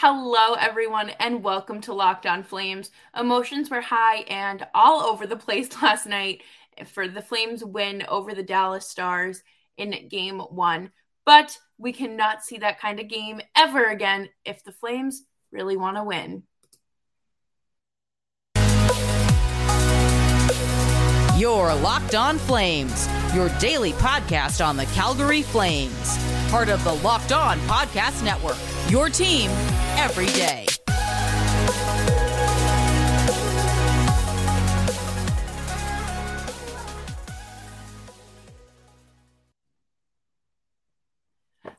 Hello, everyone, and welcome to Locked On Flames. Emotions were high and all over the place last night for the Flames win over the Dallas Stars in game one. But we cannot see that kind of game ever again if the Flames really want to win. Your Locked On Flames, your daily podcast on the Calgary Flames, part of the Locked On Podcast Network. Your team every day.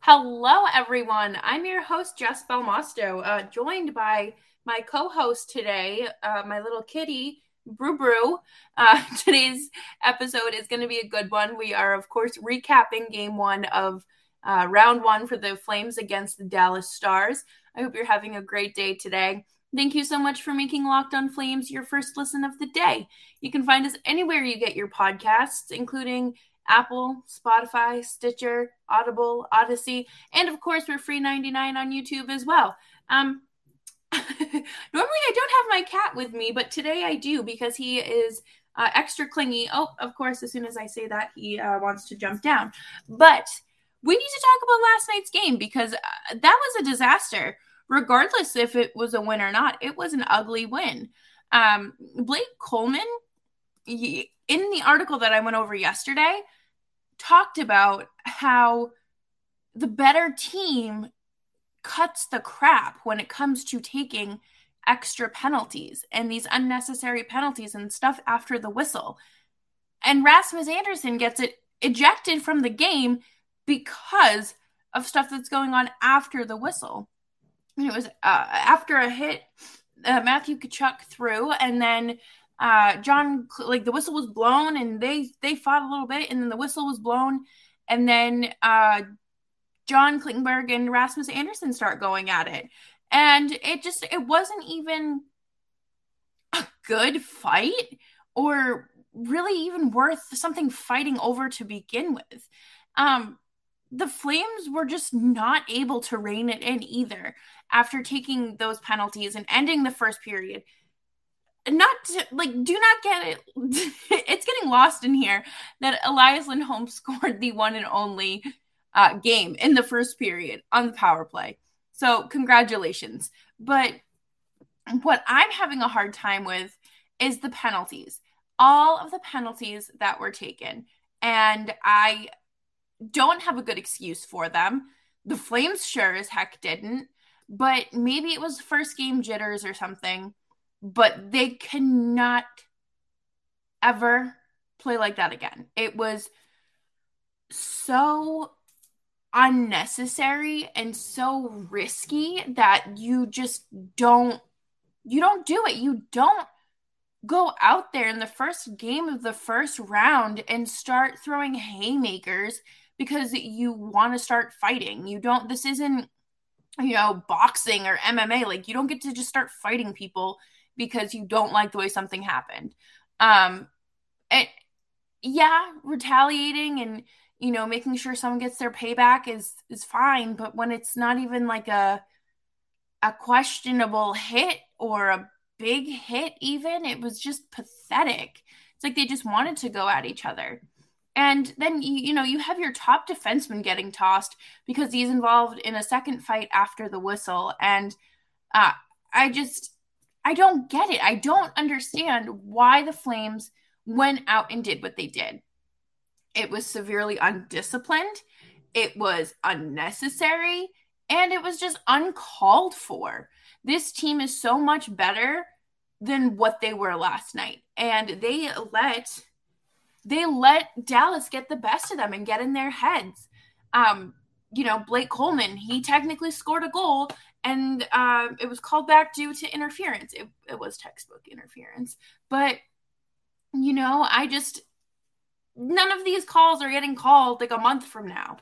Hello, everyone. I'm your host, Jess Belmosto, uh, joined by my co host today, uh, my little kitty, Brew Brew. Uh, today's episode is going to be a good one. We are, of course, recapping game one of uh, round one for the Flames against the Dallas Stars. I hope you're having a great day today. Thank you so much for making Locked on Flames your first listen of the day. You can find us anywhere you get your podcasts, including Apple, Spotify, Stitcher, Audible, Audacy, and of course, we're free 99 on YouTube as well. Um, normally, I don't have my cat with me, but today I do because he is uh, extra clingy. Oh, of course, as soon as I say that, he uh, wants to jump down. But we need to talk about last night's game because uh, that was a disaster. Regardless if it was a win or not, it was an ugly win. Um, Blake Coleman, in the article that I went over yesterday, talked about how the better team cuts the crap when it comes to taking extra penalties and these unnecessary penalties and stuff after the whistle. And Rasmus Andersson gets it ejected from the game because of stuff that's going on after the whistle. And it was uh, after a hit, uh, Matthew Tkachuk threw, and then uh, John, like the whistle was blown, and they they fought a little bit, and then the whistle was blown, and then uh, John Klingberg and Rasmus Andersson start going at it, and it just it wasn't even a good fight or really even worth something fighting over to begin with. Um, the Flames were just not able to rein it in either after taking those penalties and ending the first period. Not to, like, do not get it. it's getting lost in here that Elias Lindholm scored the one and only uh, game in the first period on the power play. So, congratulations. But what I'm having a hard time with is the penalties. All of the penalties that were taken. And I don't have a good excuse for them. The Flames sure as heck didn't, but maybe it was first game jitters or something. But they cannot ever play like that again. It was so unnecessary and so risky that you just don't you don't do it. You don't go out there in the first game of the first round and start throwing haymakers because you want to start fighting. You don't, this isn't, you know, boxing or MMA. Like, you don't get to just start fighting people because you don't like the way something happened. Um, and yeah, retaliating and, you know, making sure someone gets their payback is, is fine. But when it's not even like a, a questionable hit or a big hit, even, it was just pathetic. It's like they just wanted to go at each other. And then you, you know you have your top defenseman getting tossed because he's involved in a second fight after the whistle, and uh, I just I don't get it. I don't understand why the Flames went out and did what they did. It was severely undisciplined. It was unnecessary and it was just uncalled for. This team is so much better than what they were last night. And they let they let Dallas get the best of them and get in their heads. Um, you know, Blake Coleman, he technically scored a goal and uh, it was called back due to interference. It, it was textbook interference. But, you know, I just, none of these calls are getting called like a month from now.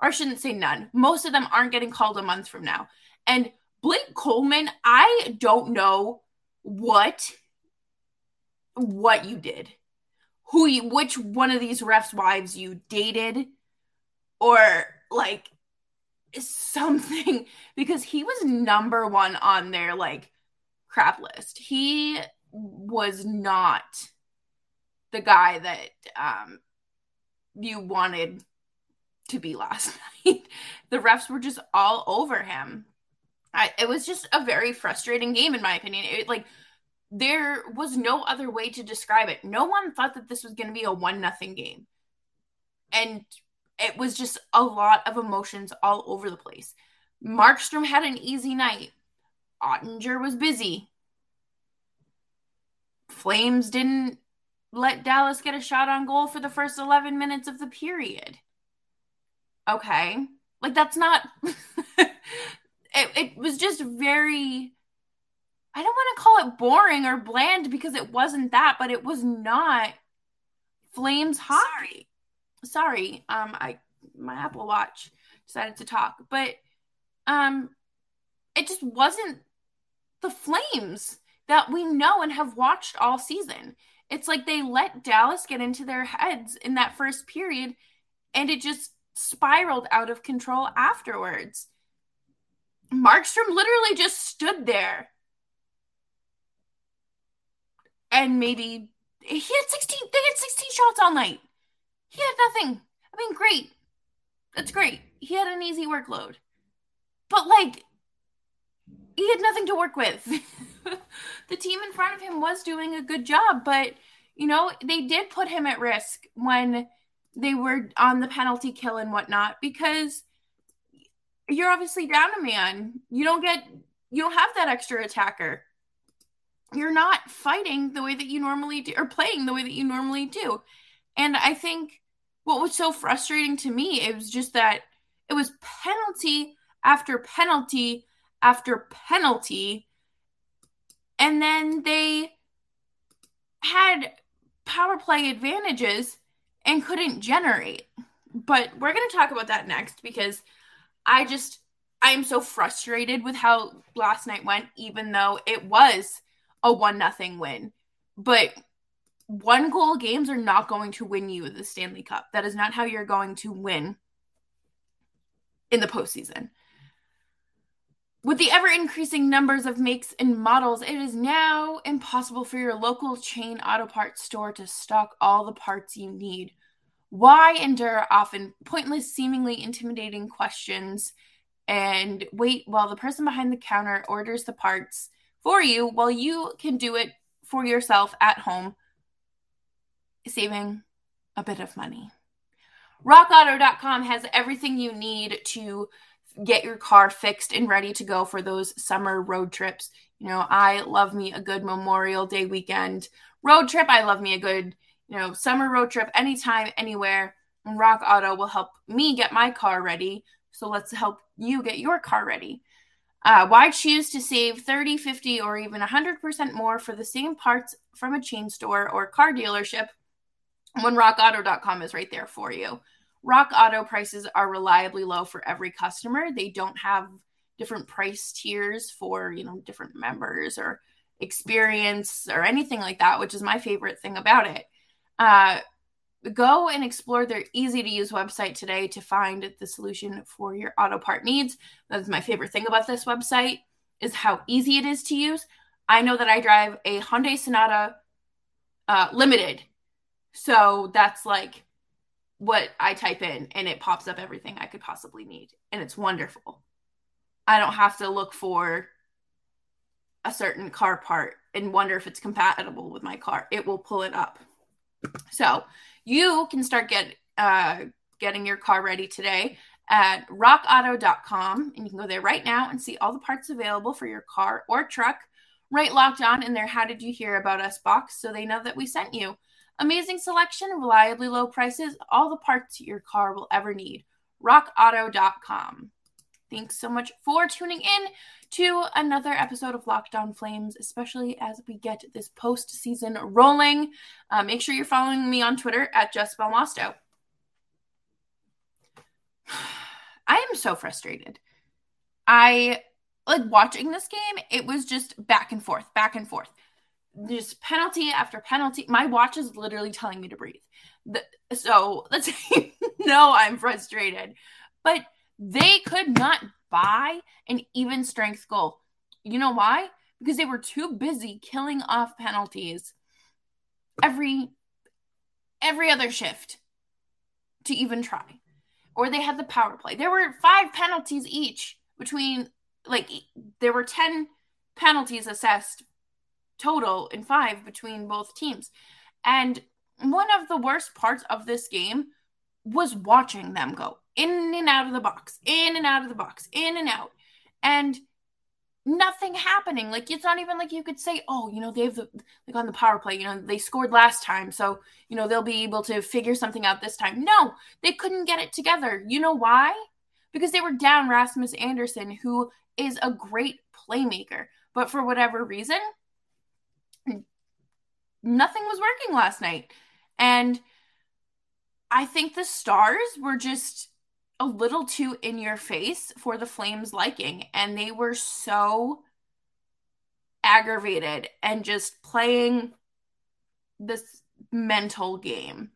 Or I shouldn't say none. Most of them aren't getting called a month from now. And Blake Coleman, I don't know what what you did who you, which one of these refs' wives you dated, or like something because he was number one on their like crap list. He was not the guy that um, you wanted to be last night. the refs were just all over him. I, it was just a very frustrating game, in my opinion. It, like there was no other way to describe it. No one thought that this was going to be a one nothing game, and it was just a lot of emotions all over the place. Markstrom had an easy night. Oettinger was busy. Flames didn't let Dallas get a shot on goal for the first 11 minutes of the period. Okay. Like, that's not. it, it was just very. I don't want to call it boring or bland because it wasn't that, but it was not Flames hockey. Sorry. Sorry. Um, I my Apple Watch decided to talk, but um, it just wasn't the Flames that we know and have watched all season. It's like they let Dallas get into their heads in that first period and it just spiraled out of control afterwards. Markstrom literally just stood there. And maybe he had 16 they had 16 shots all night. He had nothing. I mean, great. That's great. He had an easy workload. But like he had nothing to work with. the team in front of him was doing a good job, but you know, they did put him at risk when they were on the penalty kill and whatnot because you're obviously down a man. You don't get you don't have that extra attacker. You're not fighting the way that you normally do or playing the way that you normally do. And I think what was so frustrating to me it was just that it was penalty after penalty after penalty. And then they had power play advantages and couldn't generate. But we're going to talk about that next because I just I am so frustrated with how last night went even though it was a one nothing win. But one goal games are not going to win you the Stanley Cup. That is not how you're going to win in the postseason. With the ever increasing numbers of makes and models, it is now impossible for your local chain auto parts store to stock all the parts you need. Why endure often pointless, seemingly intimidating questions and wait while the person behind the counter orders the parts for you while you can do it for yourself at home, saving a bit of money? RockAuto.com has everything you need to get your car fixed and ready to go for those summer road trips. You know, I love me a good Memorial Day weekend road trip. I love me a good, you know, summer road trip anytime, anywhere. And Rock Auto will help me get my car ready. So let's help you get your car ready. Uh, why choose to save 30, 50, or even 100% more for the same parts from a chain store or car dealership when rockauto.com is right there for you? Rock Auto prices are reliably low for every customer. They don't have different price tiers for, you know, different members or experience or anything like that, which is my favorite thing about it. Uh, go and explore their easy to use website today to find the solution for your auto part needs. That's my favorite thing about this website is how easy it is to use. I know that I drive a Hyundai Sonata uh, Limited, so that's like what I type in and it pops up everything I could possibly need. And it's wonderful. I don't have to look for a certain car part and wonder if it's compatible with my car. It will pull it up. So you can start get uh, getting your car ready today at rockauto.com and you can go there right now and see all the parts available for your car or truck right locked on in their how did you hear about us box so they know that we sent you Amazing selection, reliably low prices, all the parts your car will ever need. RockAuto.com. Thanks so much for tuning in to another episode of Locked On Flames, especially as we get this postseason rolling. Uh, make sure you're following me on Twitter at Jess Belmosto. I am so frustrated. I like watching this game, it was just back and forth, back and forth just penalty after penalty. My watch is literally telling me to breathe. The, so let's say, no, I'm frustrated. But They could not buy an even strength goal. You know why? Because they were too busy killing off penalties every every other shift to even try. Or they had the power play. There were five penalties each between like there were 10 penalties assessed total in five between both teams. And one of the worst parts of this game was watching them go in and out of the box, in and out of the box, in and out. And nothing happening. Like it's not even like you could say, oh, you know, they've like on the power play, you know, they scored last time, so you know they'll be able to figure something out this time. No, they couldn't get it together. You know why? Because they were down Rasmus Andersson, who is a great playmaker, but for whatever reason, nothing was working last night. And I think the stars were just a little too in your face for the Flames' liking. And they were so aggravated and just playing this mental game.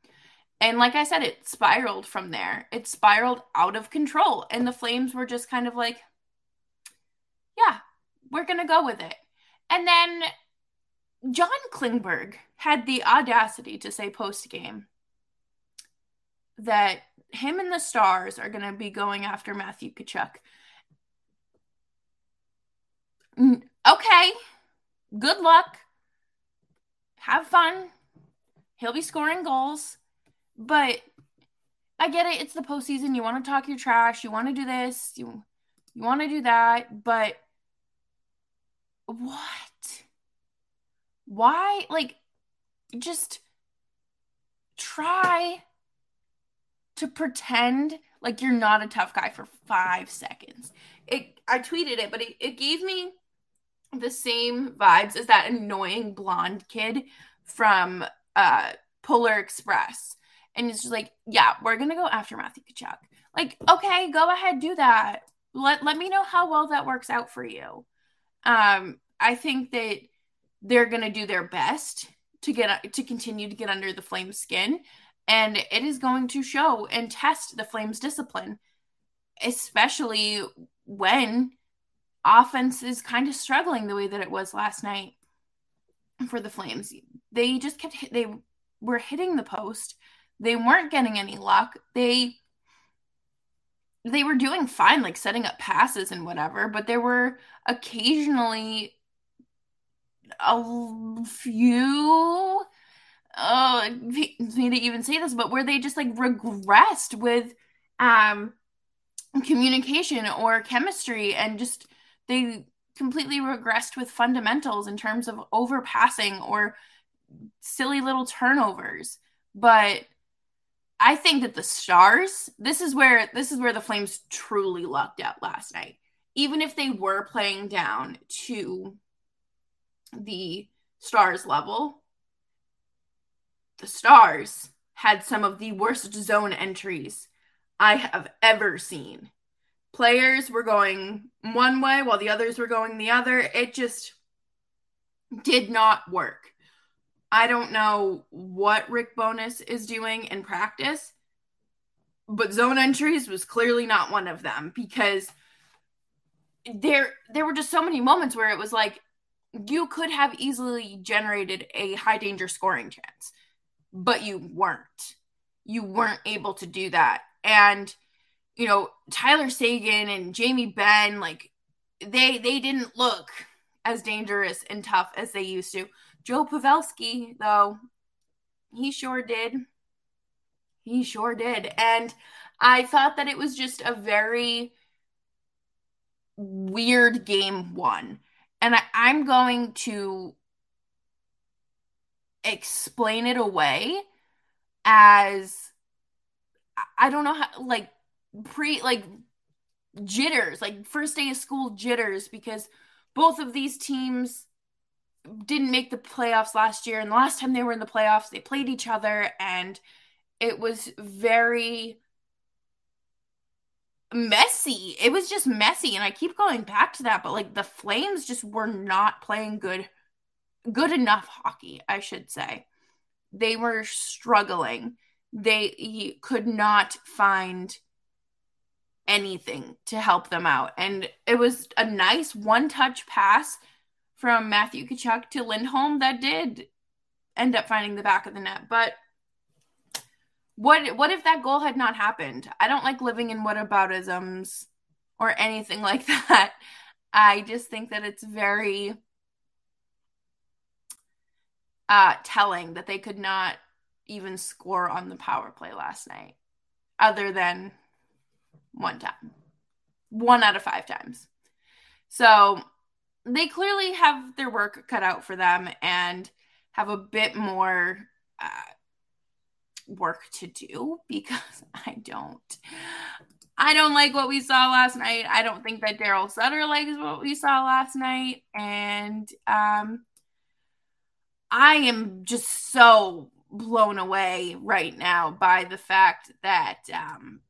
And like I said, it spiraled from there. It spiraled out of control. And the Flames were just kind of like, yeah, we're going to go with it. And then John Klingberg had the audacity to say post game that him and the Stars are going to be going after Matthew Tkachuk. Okay, good luck. Have fun. He'll be scoring goals. But I get it. It's the postseason. You want to talk your trash. You want to do this. You you want to do that. But what? Why? Like, just try to pretend like you're not a tough guy for five seconds. It I tweeted it, but it, it gave me the same vibes as that annoying blonde kid from uh Polar Express. And it's just like, yeah, we're gonna go after Matthew Tkachuk. Like, okay, go ahead, do that. Let let me know how well that works out for you. Um, I think that they're gonna do their best to get to continue to get under the flame skin and it is going to show and test the Flames' discipline, especially when offense is kind of struggling the way that it was last night for the Flames. They just kept they were hitting the post. They weren't getting any luck. They they were doing fine like setting up passes and whatever, but there were occasionally a few oh me to even say this but where they just like regressed with um communication or chemistry and just they completely regressed with fundamentals in terms of overpassing or silly little turnovers. But i think that the stars this is where this is where the flames truly lucked out last night. Even if they were playing down to the stars level the Stars had some of the worst zone entries I have ever seen. Players were going one way while the others were going the other. It just did not work. I don't know what Rick Bowness is doing in practice, but zone entries was clearly not one of them because there there were just so many moments where it was like you could have easily generated a high danger scoring chance but you weren't. You weren't able to do that. And you know, Tyler Seguin and Jamie Benn like they they didn't look as dangerous and tough as they used to. Joe Pavelski, though, he sure did. He sure did. And I thought that it was just a very weird game one. And I, am going to explain it away as I don't know how like pre like jitters, like first day of school jitters because both of these teams didn't make the playoffs last year and the last time they were in the playoffs they played each other and it was very messy. It was just messy and I keep going back to that but like the Flames just were not playing good good enough hockey, I should say. They were struggling. They could not find anything to help them out. And it was a nice one touch pass from Matthew Tkachuk to Lindholm that did end up finding the back of the net. But what what if that goal had not happened? I don't like living in whataboutisms or anything like that. I just think that it's very uh, telling that they could not even score on the power play last night, other than one time, one out of five times. So they clearly have their work cut out for them and have a bit more uh, work to do because I don't. I don't like what we saw last night. I don't think that Daryl Sutter likes what we saw last night. And um, I am just so blown away right now by the fact that um,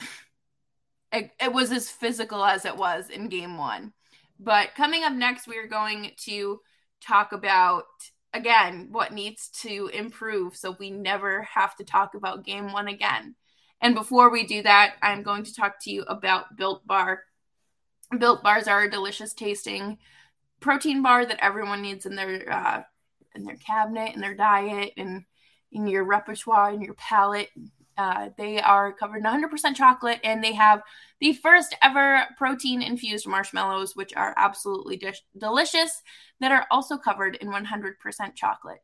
it, it was as physical as it was in game one. But coming up next, we are going to talk about again what needs to improve so we never have to talk about game one again. And before we do that, I'm going to talk to you about Built Bar. Built Bars are a delicious tasting protein bar that everyone needs in their uh, in their cabinet, in their diet, and in your repertoire, and your palate. Uh, they are covered in 100% chocolate and they have the first ever protein infused marshmallows, which are absolutely dish- delicious, that are also covered in 100% chocolate.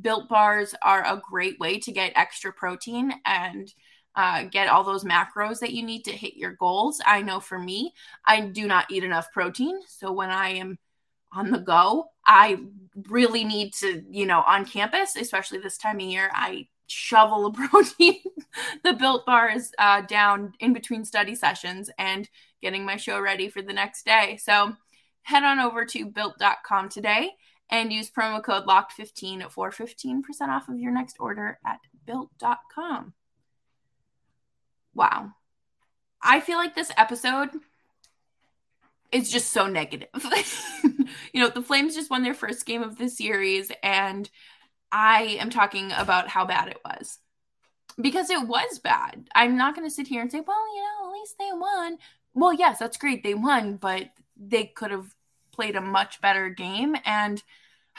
Built bars are a great way to get extra protein and uh, get all those macros that you need to hit your goals. I know for me, I do not eat enough protein. So when I am on the go. I really need to, you know, on campus, especially this time of year, I shovel a protein, the built bars uh, down in between study sessions and getting my show ready for the next day. So head on over to built.com today and use promo code locked15 for 15% off of your next order at built.com. Wow. I feel like this episode is just so negative. you know, the Flames just won their first game of the series, and I am talking about how bad it was because it was bad. I'm not going to sit here and say, well, you know, at least they won. Well, yes, that's great. They won, but they could have played a much better game. And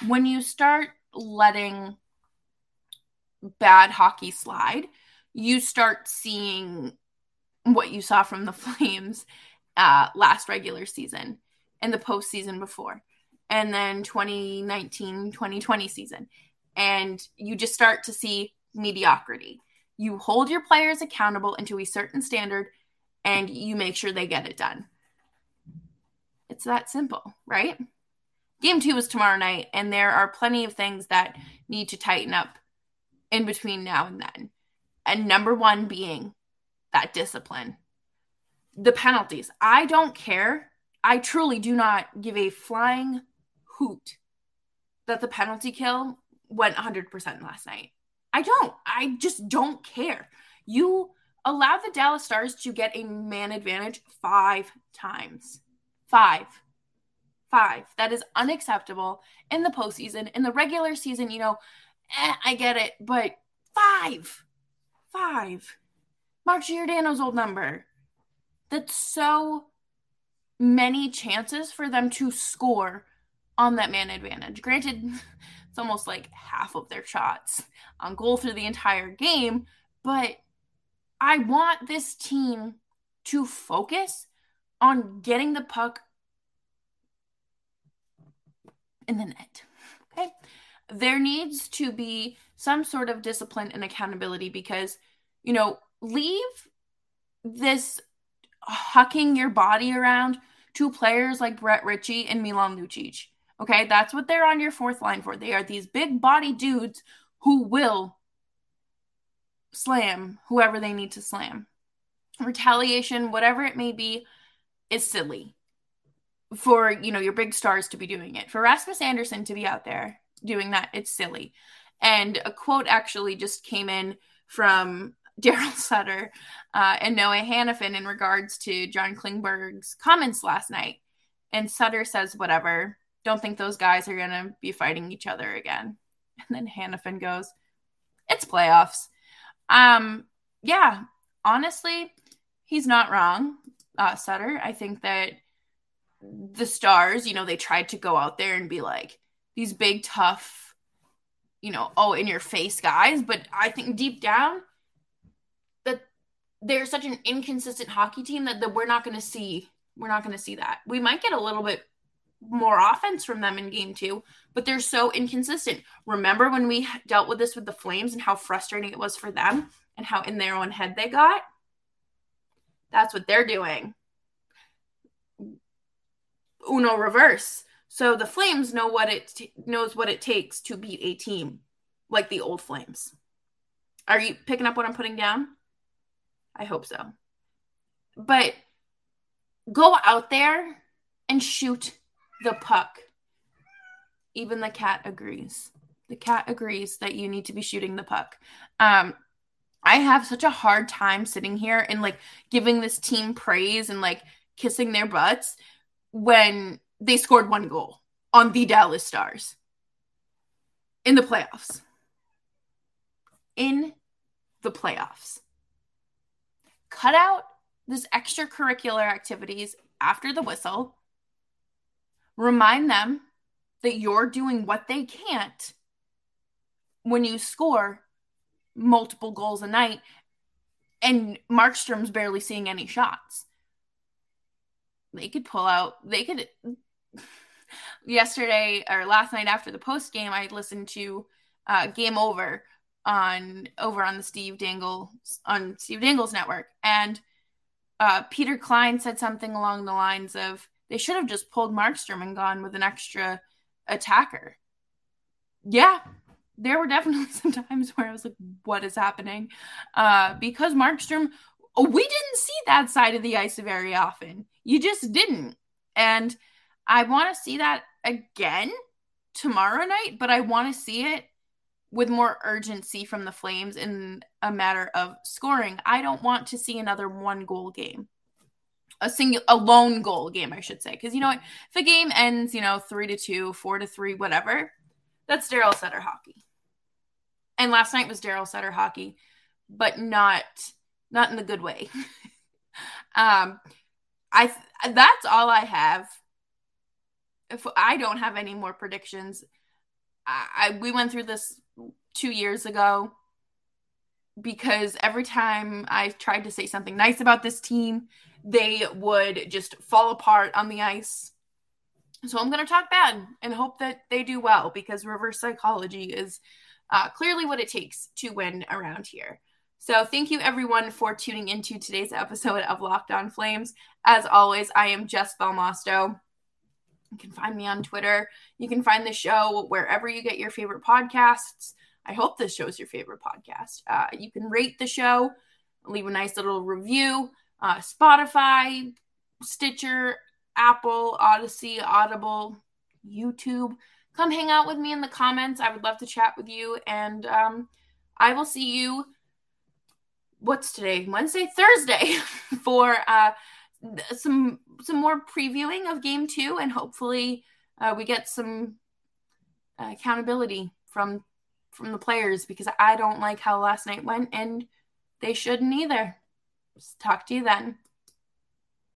when you start letting bad hockey slide, you start seeing what you saw from the Flames uh, last regular season and the postseason before, and then 2019 2020 season. And you just start to see mediocrity. You hold your players accountable into a certain standard and you make sure they get it done. It's that simple, right? Game two is tomorrow night, and there are plenty of things that need to tighten up in between now and then. And number one being that discipline the penalties. I don't care. I truly do not give a flying hoot that the penalty kill went 100% last night. I don't. I just don't care. You allow the Dallas Stars to get a man advantage five times. Five. Five. That is unacceptable in the postseason. In the regular season, you know, eh, I get it, but five. Five. Mark Giordano's old number that's so many chances for them to score on that man advantage. Granted, it's almost like half of their shots on goal through the entire game, but I want this team to focus on getting the puck in the net. Okay? There needs to be some sort of discipline and accountability because, you know, leave this hucking your body around to players like Brett Ritchie and Milan Lucic. Okay, that's what they're on your fourth line for. They are these big body dudes who will slam whoever they need to slam. Retaliation, whatever it may be, is silly for you know your big stars to be doing it. For Rasmus Andersson to be out there doing that, it's silly. And a quote actually just came in from Daryl Sutter uh, and Noah Hanifin in regards to John Klingberg's comments last night. And Sutter says, whatever, don't think those guys are going to be fighting each other again. And then Hanifin goes, it's playoffs. Um, yeah, honestly, he's not wrong. uh, Sutter. I think that the Stars, you know, they tried to go out there and be like these big, tough, you know, oh, in your face guys. But I think deep down they're such an inconsistent hockey team that, that we're not going to see. We're not going to see that. We might get a little bit more offense from them in game two, but they're so inconsistent. Remember when we dealt with this with the Flames and how frustrating it was for them and how in their own head they got? That's what they're doing. Uno reverse. So the Flames know what it t- knows what it takes to beat a team like the old Flames. Are you picking up what I'm putting down? I hope so. But go out there and shoot the puck. Even the cat agrees. The cat agrees that you need to be shooting the puck. Um, I have such a hard time sitting here and like giving this team praise and like kissing their butts when they scored one goal on the Dallas Stars in the playoffs. In the playoffs. Cut out this extracurricular activities after the whistle Remind them that you're doing what they can't when you score multiple goals a night and Markstrom's barely seeing any shots. They could pull out, they could. Yesterday or last night after the post game, I listened to uh, Game Over on over on the Steve Dangle on Steve Dangle's network, and uh, Peter Klein said something along the lines of, they should have just pulled Markstrom and gone with an extra attacker. Yeah, there were definitely some times where I was like, what is happening? Uh, because Markstrom, oh, we didn't see that side of the ice very often. You just didn't. And I want to see that again tomorrow night, but I want to see it with more urgency from the Flames in a matter of scoring. I don't want to see another one goal game a single a lone goal game, I should say. Because you know what? If a game ends, you know, three to two, four to three, whatever, that's Daryl Sutter hockey. And last night was Daryl Sutter hockey, but not not in the good way. um I that's all I have. If I don't have any more predictions, I, I we went through this two years ago because every time I tried to say something nice about this team, they would just fall apart on the ice. So I'm going to talk bad and hope that they do well because reverse psychology is uh, clearly what it takes to win around here. So thank you everyone for tuning into today's episode of Locked On Flames. As always, I am Jess Belmosto. You can find me on Twitter. You can find the show wherever you get your favorite podcasts. I hope this show's your favorite podcast. Uh, you can rate the show, leave a nice little review uh, Spotify, Stitcher, Apple, Audacy, Audible, YouTube. Come hang out with me in the comments. I would love to chat with you. And um, I will see you, what's today? Wednesday? Thursday for uh, some some more previewing of game two. And hopefully uh, we get some uh, accountability from from the players because I don't like how last night went and they shouldn't either. Talk to you then.